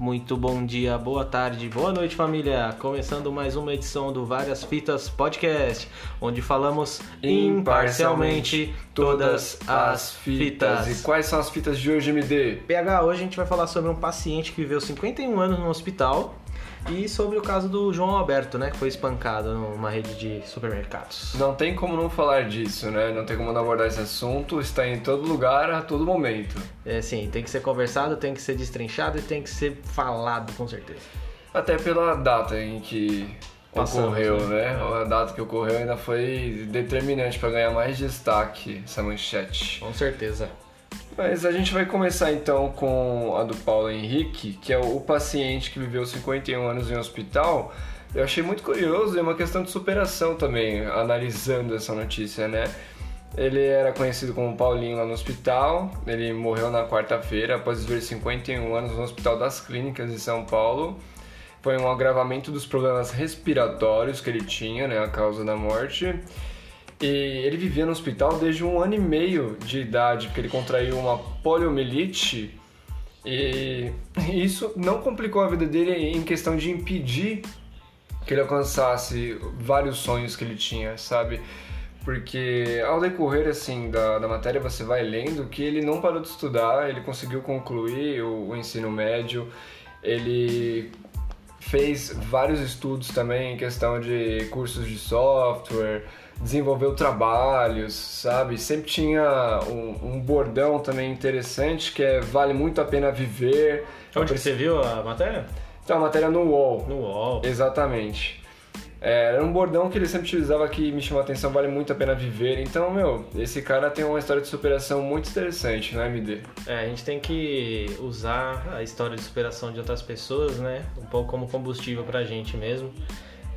Muito bom dia, boa tarde, boa noite, família. Começando mais uma edição do Várias Fitas Podcast, onde falamos imparcialmente todas as fitas. E quais são as fitas de hoje, MD? PH, hoje a gente vai falar sobre um paciente que viveu 51 anos no hospital e sobre o caso do João Alberto, né, que foi espancado numa rede de supermercados. Não tem como não falar disso, né? Não tem como não abordar esse assunto. Está em todo lugar, a todo momento. É, sim, tem que ser conversado, tem que ser destrinchado e tem que ser falado, com certeza. Até pela data em que Passamos, ocorreu, né? né? A data que ocorreu ainda foi determinante para ganhar mais destaque essa manchete. Com certeza. Mas a gente vai começar então com a do Paulo Henrique, que é o paciente que viveu 51 anos em hospital. Eu achei muito curioso e uma questão de superação também, analisando essa notícia, né? Ele era conhecido como Paulinho lá no hospital, ele morreu na quarta-feira após viver 51 anos no Hospital das Clínicas de São Paulo. Foi um agravamento dos problemas respiratórios que ele tinha, né, a causa da morte. E ele vivia no hospital desde um ano e meio de idade, porque ele contraiu uma poliomielite. E isso não complicou a vida dele em questão de impedir que ele alcançasse vários sonhos que ele tinha, sabe? Porque ao decorrer assim da, da matéria você vai lendo que ele não parou de estudar, ele conseguiu concluir o, o ensino médio, ele fez vários estudos também em questão de cursos de software, desenvolveu trabalhos, sabe? Sempre tinha um, um bordão também interessante que é vale muito a pena viver. Onde que você viu a matéria? Então, a matéria no UOL. No UOL. Exatamente. É, era um bordão que ele sempre utilizava que me chamou a atenção, vale muito a pena viver. Então, meu, esse cara tem uma história de superação muito interessante, não é, MD? É, a gente tem que usar a história de superação de outras pessoas, né? Um pouco como combustível pra gente mesmo.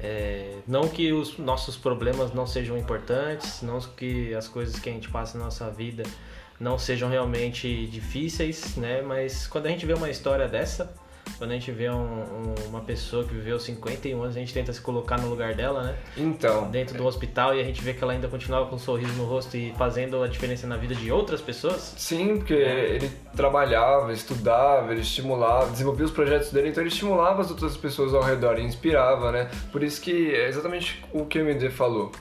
É, não que os nossos problemas não sejam importantes, não que as coisas que a gente passa na nossa vida não sejam realmente difíceis, né? Mas quando a gente vê uma história dessa, quando a gente vê um, um, uma pessoa que viveu 51 anos, a gente tenta se colocar no lugar dela, né? Então. Dentro do hospital e a gente vê que ela ainda continuava com um sorriso no rosto e fazendo a diferença na vida de outras pessoas. Sim, porque ele trabalhava, estudava, ele estimulava, desenvolvia os projetos dele, então ele estimulava as outras pessoas ao redor e inspirava, né? Por isso que é exatamente o que o MD falou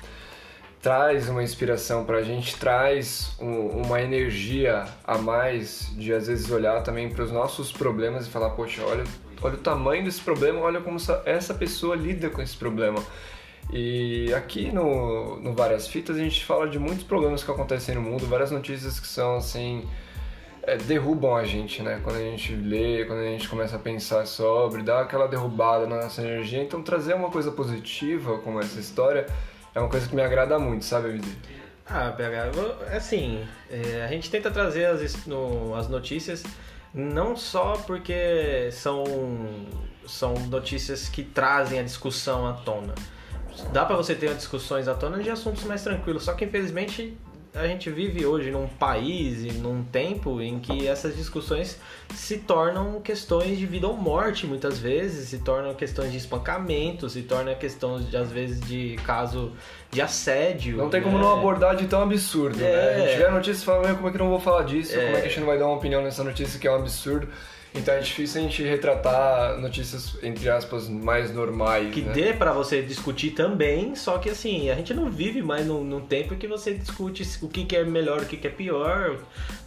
traz uma inspiração pra gente, traz um, uma energia a mais de às vezes olhar também para os nossos problemas e falar, poxa, olha, olha o tamanho desse problema, olha como essa, essa pessoa lida com esse problema. E aqui no, no Várias Fitas a gente fala de muitos problemas que acontecem no mundo, várias notícias que são assim. É, derrubam a gente, né? Quando a gente lê, quando a gente começa a pensar sobre, dá aquela derrubada na nossa energia. Então, trazer uma coisa positiva como essa história é uma coisa que me agrada muito, sabe, MD? Ah, PH, assim, é, a gente tenta trazer as, no, as notícias não só porque são, são notícias que trazem a discussão à tona. Dá para você ter discussões à tona de assuntos mais tranquilos, só que infelizmente a gente vive hoje num país e num tempo em que essas discussões se tornam questões de vida ou morte muitas vezes, se tornam questões de espancamento, se tornam questões de, às vezes de caso de assédio. Não tem como né? não abordar de tão absurdo, É. né? A gente vê a notícia e fala, "Meu, como é que eu não vou falar disso? É. Como é que a gente não vai dar uma opinião nessa notícia que é um absurdo? Então é difícil a gente retratar notícias, entre aspas, mais normais, que né? dê pra você discutir também, só que assim, a gente não vive mais num, num tempo que você discute o que, que é melhor, o que, que é pior.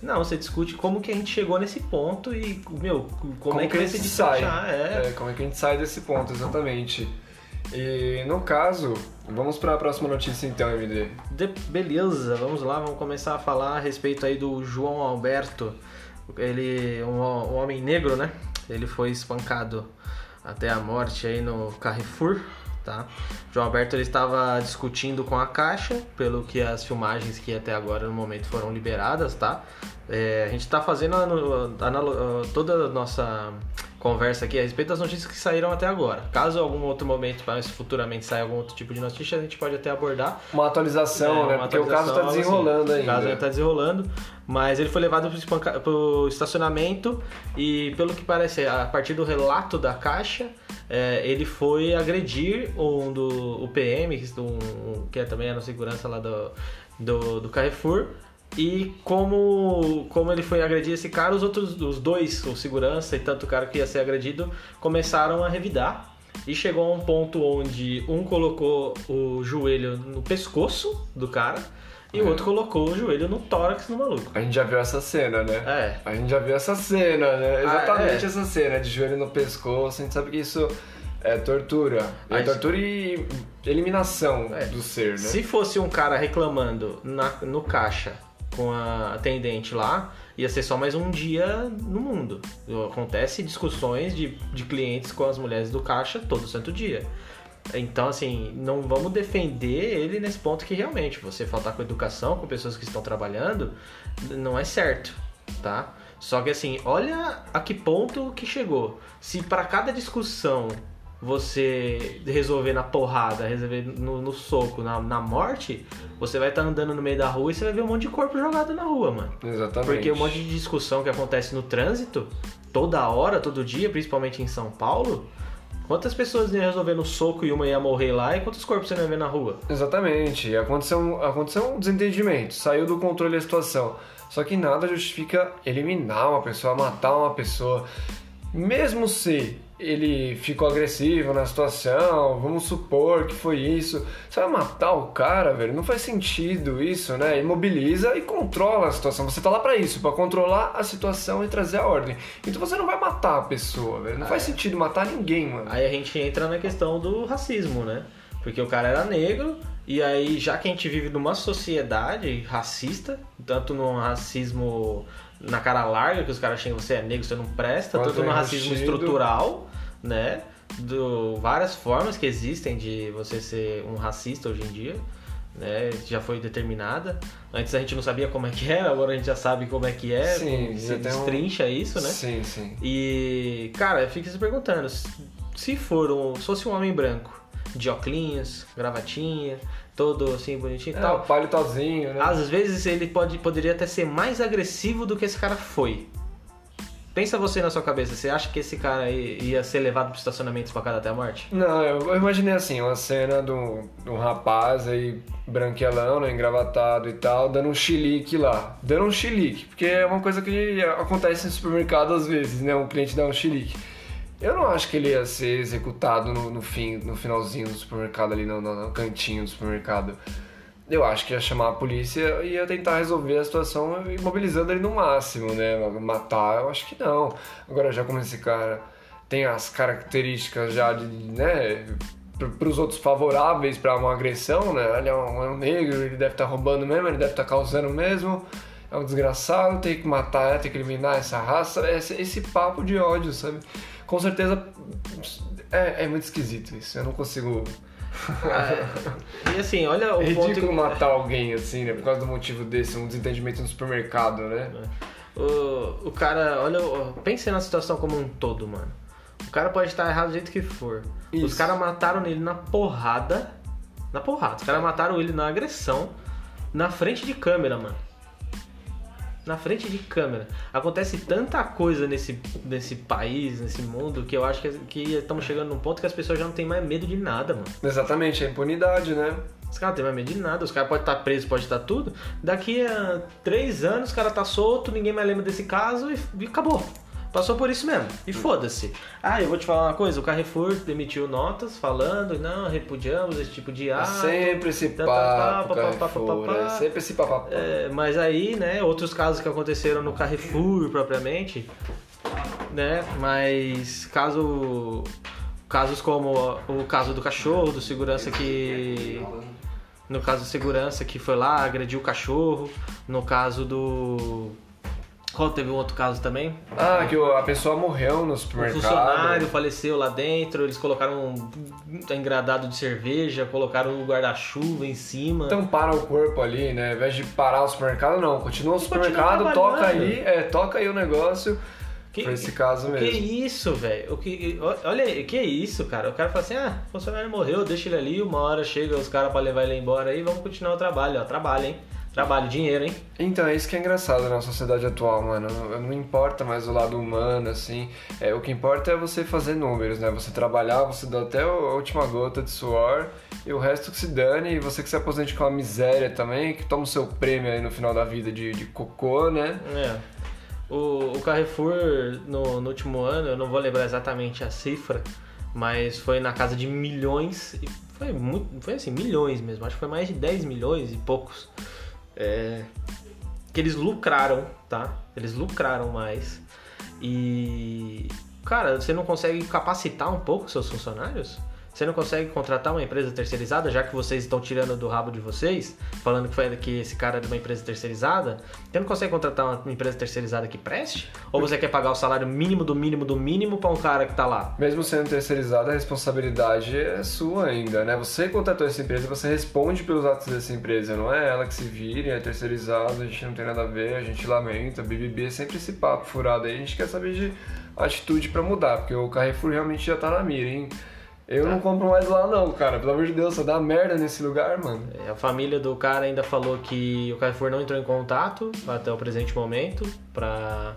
Não, você discute como que a gente chegou nesse ponto e, meu, como, é que, a vai gente sai? É. É, como é que a gente sai desse ponto, exatamente. E no caso, vamos para a próxima notícia então, MD. De- beleza, vamos lá, vamos começar a falar a respeito aí do João Alberto. Ele, um, um homem negro, né? Ele foi espancado até a morte aí no Carrefour, tá? João Alberto ele estava discutindo com a Caixa, pelo que as filmagens que até agora no momento foram liberadas, tá? É, a gente está fazendo a no- analo- toda a nossa conversa aqui a respeito das notícias que saíram até agora. Caso algum outro momento, mas futuramente saia algum outro tipo de notícia, a gente pode até abordar. Uma atualização, É, né? uma Porque o caso atualização, tá desenrolando assim, ainda. O caso ainda tá desenrolando, mas ele foi levado espanca- pro estacionamento e, pelo que parece, a partir do relato da caixa, é, ele foi agredir um do o PM, que, um, que é também a segurança lá do, do, do Carrefour, E como, como ele foi agredir esse cara, os outros, os dois, o segurança e tanto o cara que ia ser agredido, começaram a revidar. E chegou a um ponto onde um colocou o joelho no pescoço do cara e o É. outro colocou o joelho no tórax do maluco. A gente já viu essa cena, né? É. A gente já viu essa cena, né? Exatamente é. essa cena, de joelho no pescoço. A gente sabe que isso é tortura. É tortura e eliminação É. do ser, né? Se fosse um cara reclamando na- no caixa com a atendente lá, ia ser só mais um dia no mundo. Acontece discussões de, de clientes com as mulheres do caixa todo santo dia. Então, assim, não vamos defender ele nesse ponto que realmente você faltar com educação com pessoas que estão trabalhando não é certo, tá? Só que assim, olha a que ponto que chegou. Se para cada discussão você resolver na porrada, resolver no, no soco, na, na morte, você vai estar andando no meio da rua e você vai ver um monte de corpo jogado na rua, mano. Exatamente. Porque um monte de discussão que acontece no trânsito, toda hora, todo dia, principalmente em São Paulo, quantas pessoas iam resolver no soco e uma ia morrer lá e quantos corpos você ia ver na rua? Exatamente. Aconteceu, um- aconteceu um desentendimento, saiu do controle a situação. Só que nada justifica eliminar uma pessoa, matar uma pessoa. Mesmo se ele ficou agressivo na situação, vamos supor que foi isso. Você vai matar o cara, velho? Não faz sentido isso, né? Imobiliza e controla a situação. Você tá lá pra isso, pra controlar a situação e trazer a ordem. Então você não vai matar a pessoa, velho. Não faz sentido matar ninguém, mano. Aí a gente entra na questão do racismo, né? Porque o cara era negro, e aí, já que a gente vive numa sociedade racista, tanto no racismo na cara larga, que os caras acham que você é negro, você não presta, Quanto tanto no é racismo estrutural, né? Do, várias formas que existem de você ser um racista hoje em dia. Né, já foi determinada. Antes a gente não sabia como é que era, agora a gente já sabe como é que é. Sim, se tem um- destrincha isso, né? Sim, sim. E, cara, fica se perguntando, se for um, se fosse um homem branco, de óculos, gravatinha, todo assim bonitinho e É, tal, palitozinho, né? às vezes ele pode, poderia até ser mais agressivo do que esse cara foi. Pensa você na sua cabeça, você acha que esse cara ia ser levado pro estacionamento espancado até a morte? Não, eu, imaginei assim, uma cena do um rapaz aí, branquelão, né, engravatado e tal, dando um chilique lá. Dando um chilique, porque é uma coisa que acontece em supermercado às vezes, né, um cliente dá um chilique. Eu não acho que ele ia ser executado no, no fim, no finalzinho do supermercado ali, no, no- no cantinho do supermercado. Eu acho que ia chamar a polícia e ia tentar resolver a situação imobilizando ele no máximo, né? Matar, eu acho que não. Agora, já como esse cara tem as características já de, né, para os outros favoráveis para uma agressão, né? Ele é um, é um negro, ele deve estar roubando mesmo, ele deve estar causando mesmo. É um desgraçado, tem que matar, tem que eliminar essa raça, esse, esse papo de ódio, sabe? Com certeza é, é muito esquisito isso. Eu não consigo. E assim, olha o É ridículo ponto. matar alguém assim, né? Por causa do motivo desse, um desentendimento no supermercado, né? O, o cara, olha, pense na situação como um todo, mano. O cara pode estar errado do jeito que for. Os Isso. caras mataram ele na porrada. Na porrada. Os caras mataram ele na agressão. Na frente de câmera, mano. Na frente de câmera. Acontece tanta coisa nesse, nesse país, nesse mundo, que eu acho que, que estamos chegando num ponto que as pessoas já não têm mais medo de nada, mano. Exatamente, a impunidade, né? Os caras não têm mais medo de nada, os caras podem estar presos, pode estar tudo. Daqui a três anos o cara tá solto, ninguém mais lembra desse caso e, e acabou. Passou por isso mesmo. E foda-se. Ah, eu vou te falar uma coisa, o Carrefour demitiu notas falando, não, repudiamos esse tipo de É ato. sempre esse papo, sempre esse papo. É, mas aí, né, outros casos que aconteceram no Carrefour propriamente, né, mas caso casos como o caso do cachorro, do segurança que no caso do segurança que foi lá, agrediu o cachorro, no caso do qual teve um outro caso também? Ah, que a pessoa morreu no Um supermercado. funcionário faleceu lá dentro, eles colocaram um engradado de cerveja, colocaram o guarda-chuva em cima. Tamparam o corpo ali, né? Ao invés de parar o supermercado, não. Continua o supermercado, toca aí, é, toca aí o negócio. Que- Foi esse caso Que mesmo. isso, velho? O que, olha aí, que isso, cara? O cara fala assim: ah, o funcionário morreu, deixa ele ali, uma hora chega os caras pra levar ele embora aí, vamos continuar o trabalho, ó. Trabalho, hein? Trabalho, dinheiro, hein? Então, é isso que é engraçado na sociedade atual, mano. Não, importa mais o lado humano, assim. É, o que importa é você fazer números, né? Você trabalhar, você dar até a última gota de suor e o resto que se dane, e você que se aposente com a miséria também, que toma o seu prêmio aí no final da vida de, de cocô, né? É. O, o Carrefour, no, no último ano, eu não vou lembrar exatamente a cifra, mas foi na casa de milhões, e foi muito, foi assim, milhões mesmo, acho que foi mais de 10 milhões e poucos, é, que eles lucraram, tá? Eles lucraram mais. E, cara, você não consegue capacitar um pouco seus funcionários? Você não consegue contratar uma empresa terceirizada, já que vocês estão tirando do rabo de vocês, falando que foi que esse cara é de uma empresa terceirizada? Você não consegue contratar uma empresa terceirizada que preste? Ou você quer pagar o salário mínimo do mínimo do mínimo para um cara que tá lá? Mesmo sendo terceirizada, a responsabilidade é sua ainda, né? Você contratou essa empresa, você responde pelos atos dessa empresa, não é ela que se vire, é terceirizado, a gente não tem nada a ver, a gente lamenta, BBB é sempre esse papo furado aí, a gente quer saber de atitude para mudar, porque o Carrefour realmente já tá na mira, hein? Eu não compro mais lá não, cara. Pelo amor de Deus, só dá merda nesse lugar, mano. É, A família do cara ainda falou que o Carrefour não entrou em contato até o presente momento para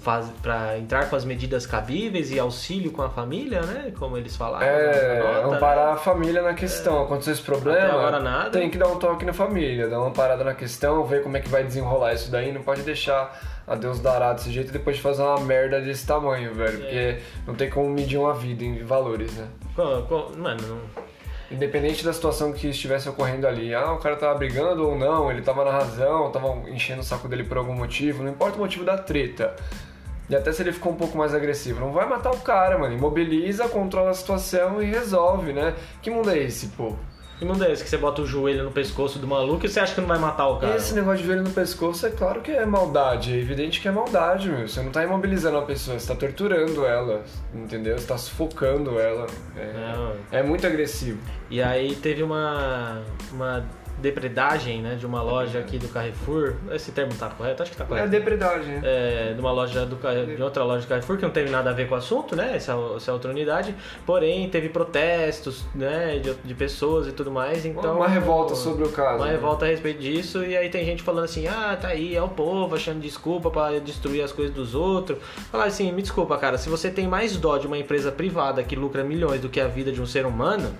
faz, pra entrar com as medidas cabíveis e auxílio com a família, né? Como eles falaram. É, nota, amparar né? a família na questão. Aconteceu esse problema, Até agora nada. tem que dar um toque na família, dar uma parada na questão, ver como é que vai desenrolar isso daí. Não pode deixar a Deus dará desse jeito e depois de fazer uma merda desse tamanho, velho. Porque não tem como medir uma vida em valores, né? Mano, não- Independente da situação que estivesse ocorrendo ali, ah, o cara tava brigando ou não, ele tava na razão, tava enchendo o saco dele por algum motivo, não importa o motivo da treta. E até se ele ficou um pouco mais agressivo, não vai matar o cara, mano. Imobiliza, controla a situação e resolve, né? Que mundo é esse, pô? Que mundo é esse que você bota o joelho no pescoço do maluco e você acha que não vai matar o cara? Esse negócio de joelho no pescoço é claro que é maldade, é evidente que é maldade, meu. Você não tá imobilizando a pessoa, você tá torturando ela, entendeu? Você tá sufocando ela. Não. É, é muito agressivo. E aí teve uma, uma depredagem, né, de uma loja aqui do Carrefour. Esse termo tá correto? Acho que tá É correto. depredagem, né? é, de uma loja do, de outra loja do Carrefour que não teve nada a ver com o assunto, né? Essa, essa outra unidade. Porém, teve protestos, né? De, de pessoas e tudo mais. Então uma revolta sobre o caso. Uma né? revolta a respeito disso e aí tem gente falando assim, ah, tá aí, é o povo achando desculpa pra destruir as coisas dos outros. Falar assim, me desculpa, cara, se você tem mais dó de uma empresa privada que lucra milhões do que a vida de um ser humano,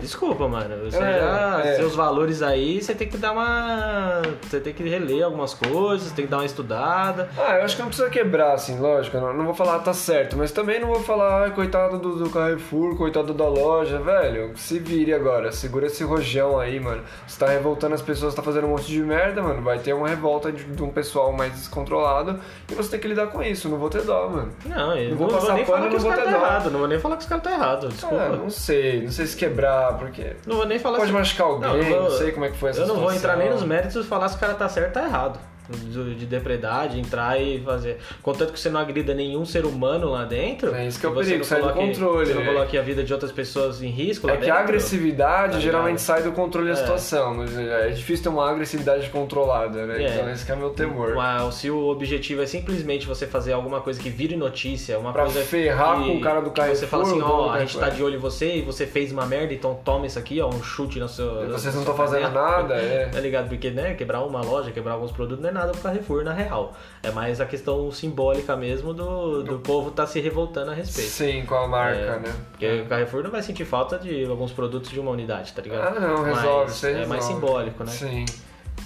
desculpa, mano. Você É, já- é. seus valores aí, você tem que dar uma. Você tem que reler algumas coisas, tem que dar uma estudada. Ah, eu acho que não precisa quebrar, assim, lógico. Não, não vou falar tá certo, mas também não vou falar, ai, coitado do, do Carrefour, coitado da loja, velho. Se vire agora, segura esse rojão aí, mano. Você tá revoltando as pessoas, tá fazendo um monte de merda, mano. Vai ter uma revolta de, de um pessoal mais descontrolado e você tem que lidar com isso. Não vou ter dó, mano. Não, eu Não não vou vou, passar nem pano, falar que não os vou ter tá dó. errado. Não vou nem falar que os caras tá errado. Desculpa. Ah, não sei, não sei se quebrar, porque. Não vou nem falar Pode se- machucar alguém, Não, não, vou- sei como é que foi essa Eu não vou situação. entrar nem nos méritos de falar se o cara tá certo ou tá errado. De, de depredar, de entrar e fazer. Contanto que você não agrida nenhum ser humano lá dentro. É isso que é o perigo, não sai do coloque- controle, Você não né? coloque a vida de outras pessoas em risco É que dentro. a agressividade Tá geralmente sai do controle da É. situação. mas É difícil ter uma agressividade controlada, né? É. Então esse que é o meu temor. Mas se o objetivo é simplesmente você fazer alguma coisa que vire notícia, uma Pra coisa ferrar que, com o cara do que Você fala assim, ó, do a gente tá de olho em você e você fez uma merda, então toma isso aqui, ó, um chute no seu. Vocês na não sua estão fazendo nada, é. Tá ligado? Porque, né, quebrar uma loja, quebrar alguns produtos não é nada pro Carrefour na real. É mais a questão simbólica mesmo do, do povo tá se revoltando a respeito. Sim, com a marca, É, né? Porque o Carrefour não vai sentir falta de alguns produtos de uma unidade, tá ligado? Ah, não, resolve, Mas É mais resolve. simbólico, né? Sim.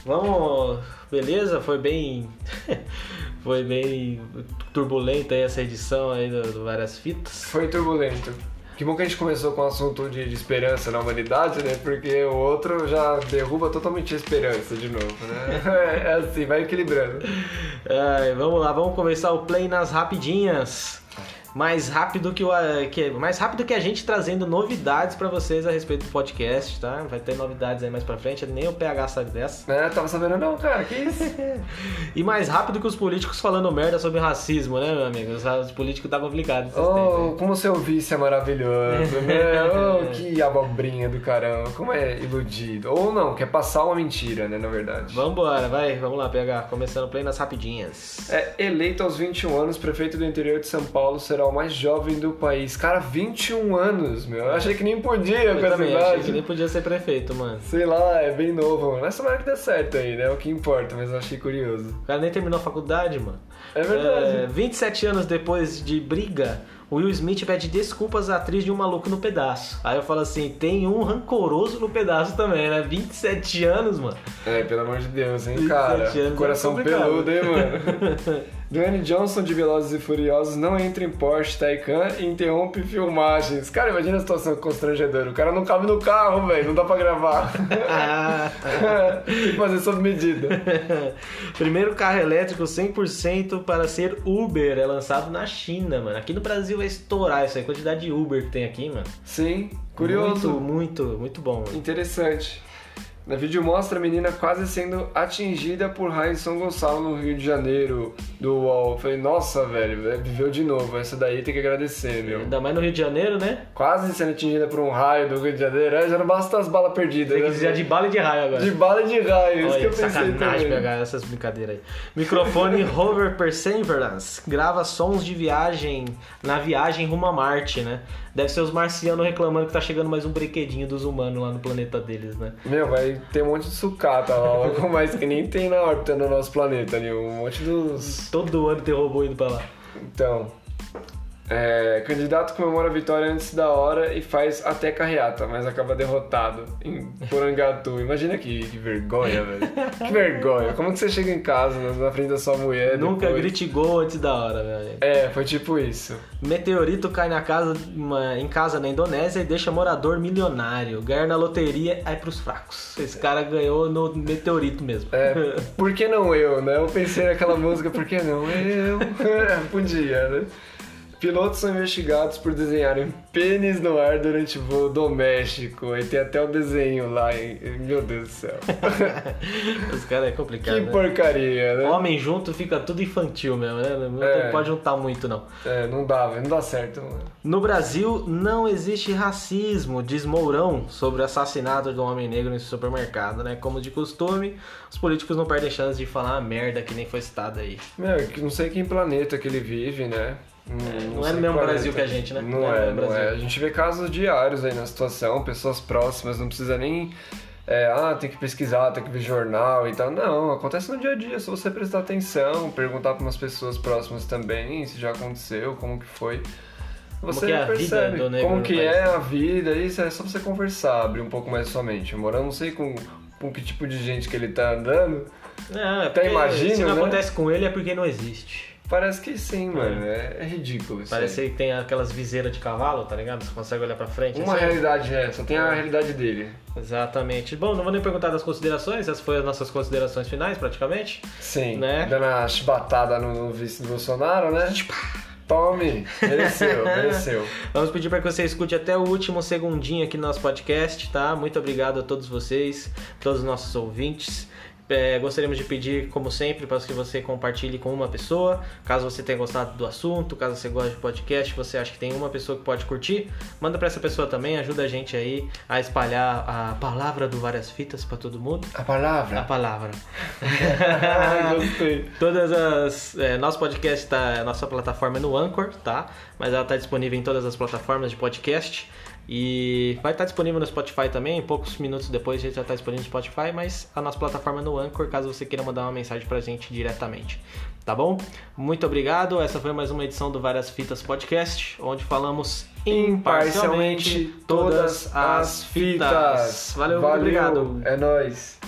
Vamos. Beleza? Foi bem. Foi bem turbulenta aí essa edição aí do, do Várias Fitas. Foi turbulento. Que bom que a gente começou com o assunto de, de esperança na humanidade, né? Porque o outro já derruba totalmente a esperança de novo, né? É assim, vai equilibrando. Ai, vamos lá, vamos começar o play nas rapidinhas. Mais rápido que o que mais rápido que a gente trazendo novidades pra vocês a respeito do podcast, tá? Vai ter novidades aí mais pra frente, nem o PH sabe dessa. Né? Tava sabendo não, cara, que isso? E mais rápido que os políticos falando merda sobre racismo, né, meu amigo? Os, os políticos tá complicado esses tempos. Oh, como seu vice é maravilhoso, né? Oh, que abobrinha do caramba. Como é iludido. Ou não, quer passar uma mentira, né, na verdade. Vambora, vai, vamos lá, PH. Começando o play nas rapidinhas. É, eleito aos 21 anos, prefeito do interior de São Paulo será mais jovem do país. Cara, 21 anos, meu. Eu achei que nem podia Eu com essa também achei que nem podia ser prefeito, mano. Sei lá, é bem novo, mano. Mas tomara que dê certo aí, né? É o que importa, mas eu achei curioso. O cara nem terminou a faculdade, mano. É verdade. É, 27 anos depois de briga, O Will Smith pede desculpas à atriz de Um Maluco no Pedaço. Aí eu falo assim, tem um rancoroso no pedaço também, né? 27 anos, mano. É, pelo amor de Deus, hein, 27 cara. anos é Coração complicado. peludo, hein, mano. Dwayne Johnson de Velozes e Furiosos não entra em Porsche Taycan e interrompe filmagens. Cara, imagina a situação constrangedora. O cara não cabe no carro, velho. Não dá pra gravar. Tem que fazer sob medida. Primeiro carro elétrico 100% para ser Uber é lançado na China, mano. Aqui no Brasil vai estourar isso aí, a quantidade de Uber que tem aqui, mano. Sim, curioso. Muito, muito, muito bom, mano. Interessante. No vídeo mostra a menina quase sendo atingida por raio em São Gonçalo, no Rio de Janeiro, do UOL. Eu falei, nossa, velho, é, viveu de novo. Essa daí tem que agradecer, meu. Ainda mais no Rio de Janeiro, né? Quase sendo atingida por um raio do Rio de Janeiro. É, já não basta as balas perdidas. Tem que né? dizer de bala e de raio agora. De bala e de raio, isso que Olha, eu pensei sacanagem também. pegar essas brincadeiras aí. Microfone Rover Perseverance grava sons de viagem na viagem rumo a Marte, né? Deve ser os marcianos reclamando que tá chegando mais um brinquedinho dos humanos lá no planeta deles, né? Meu, vai ter um monte de sucata lá, logo mais que nem tem na órbita no nosso planeta ali. Um monte dos. Todo ano tem robô indo pra lá. Então. É, candidato comemora a vitória antes da hora e faz até carreata, mas acaba derrotado em Porangatu. Imagina que, que vergonha, velho. Que vergonha. Como que você chega em casa na- frente da sua mulher? Nunca depois? grite gol antes da hora, velho. É, foi tipo isso. Meteorito cai na casa, uma- em casa na Indonésia e deixa morador milionário. Ganhar na loteria é pros fracos. Esse cara ganhou no meteorito mesmo. É, por que não eu, né? Eu pensei naquela música, por que não eu? Podia, né? Pilotos são investigados por desenharem pênis no ar durante voo doméstico. E tem até o desenho lá, hein? Meu Deus do céu. Os caras é complicado. que né? porcaria, né? Homem junto fica tudo infantil mesmo, né? Não É. pode juntar muito, não. É, não dá, velho. Não dá certo, mano. No Brasil, não existe racismo, diz Mourão sobre o assassinato de um homem negro em supermercado, né? Como de costume, os políticos não perdem chance de falar a merda que nem foi citada aí. Meu, não sei que planeta que ele vive, né? Hum, não é sei no mesmo planeta. Brasil que a gente, né? Não, Não é é, não é. A gente vê casos diários aí na situação, pessoas próximas, não precisa nem. é, ah, tem que pesquisar, tem que ver jornal e tal. Não, acontece no dia a dia, se você prestar atenção, perguntar para umas pessoas próximas também se já aconteceu, como que foi. Você que é percebe como que país. é a vida, isso é só você conversar, abrir um pouco mais sua mente. Morando, não sei com, com que tipo de gente que ele tá andando, Não, é Até imagino, se não né? acontece com ele é porque não existe. Parece que sim, mano. É, é ridículo isso. Parece aí. que tem aquelas viseiras de cavalo, tá ligado? Você consegue olhar pra frente. Uma assim. realidade é, só tem a realidade dele. Exatamente. Bom, não vou nem perguntar das considerações, essas foram as nossas considerações finais, praticamente. Sim. Né? Dando a chibatada no, no vice do Bolsonaro, né? Tome! Mereceu, mereceu. Vamos pedir para que você escute até o último segundinho aqui no nosso podcast, tá? Muito obrigado a todos vocês, todos os nossos ouvintes. É, gostaríamos de pedir, como sempre, para que você compartilhe com uma pessoa. Caso você tenha gostado do assunto, caso você goste de podcast, você acha que tem uma pessoa que pode curtir, manda para essa pessoa também. Ajuda a gente aí a espalhar a palavra do Várias Fitas para todo mundo. A A palavra? palavra. Ai, gostei. Todas as. é, nosso podcast tá. Nossa plataforma é no Anchor, tá? Mas ela tá disponível em todas as plataformas de podcast. E vai estar disponível no Spotify também. Poucos minutos depois a gente já está disponível no Spotify. Mas a nossa plataforma é no Anchor, caso você queira mandar uma mensagem pra gente diretamente. Tá bom? Muito obrigado. Essa foi mais uma edição do Várias Fitas Podcast, onde falamos imparcialmente todas as fitas. Valeu, muito obrigado. É nóis.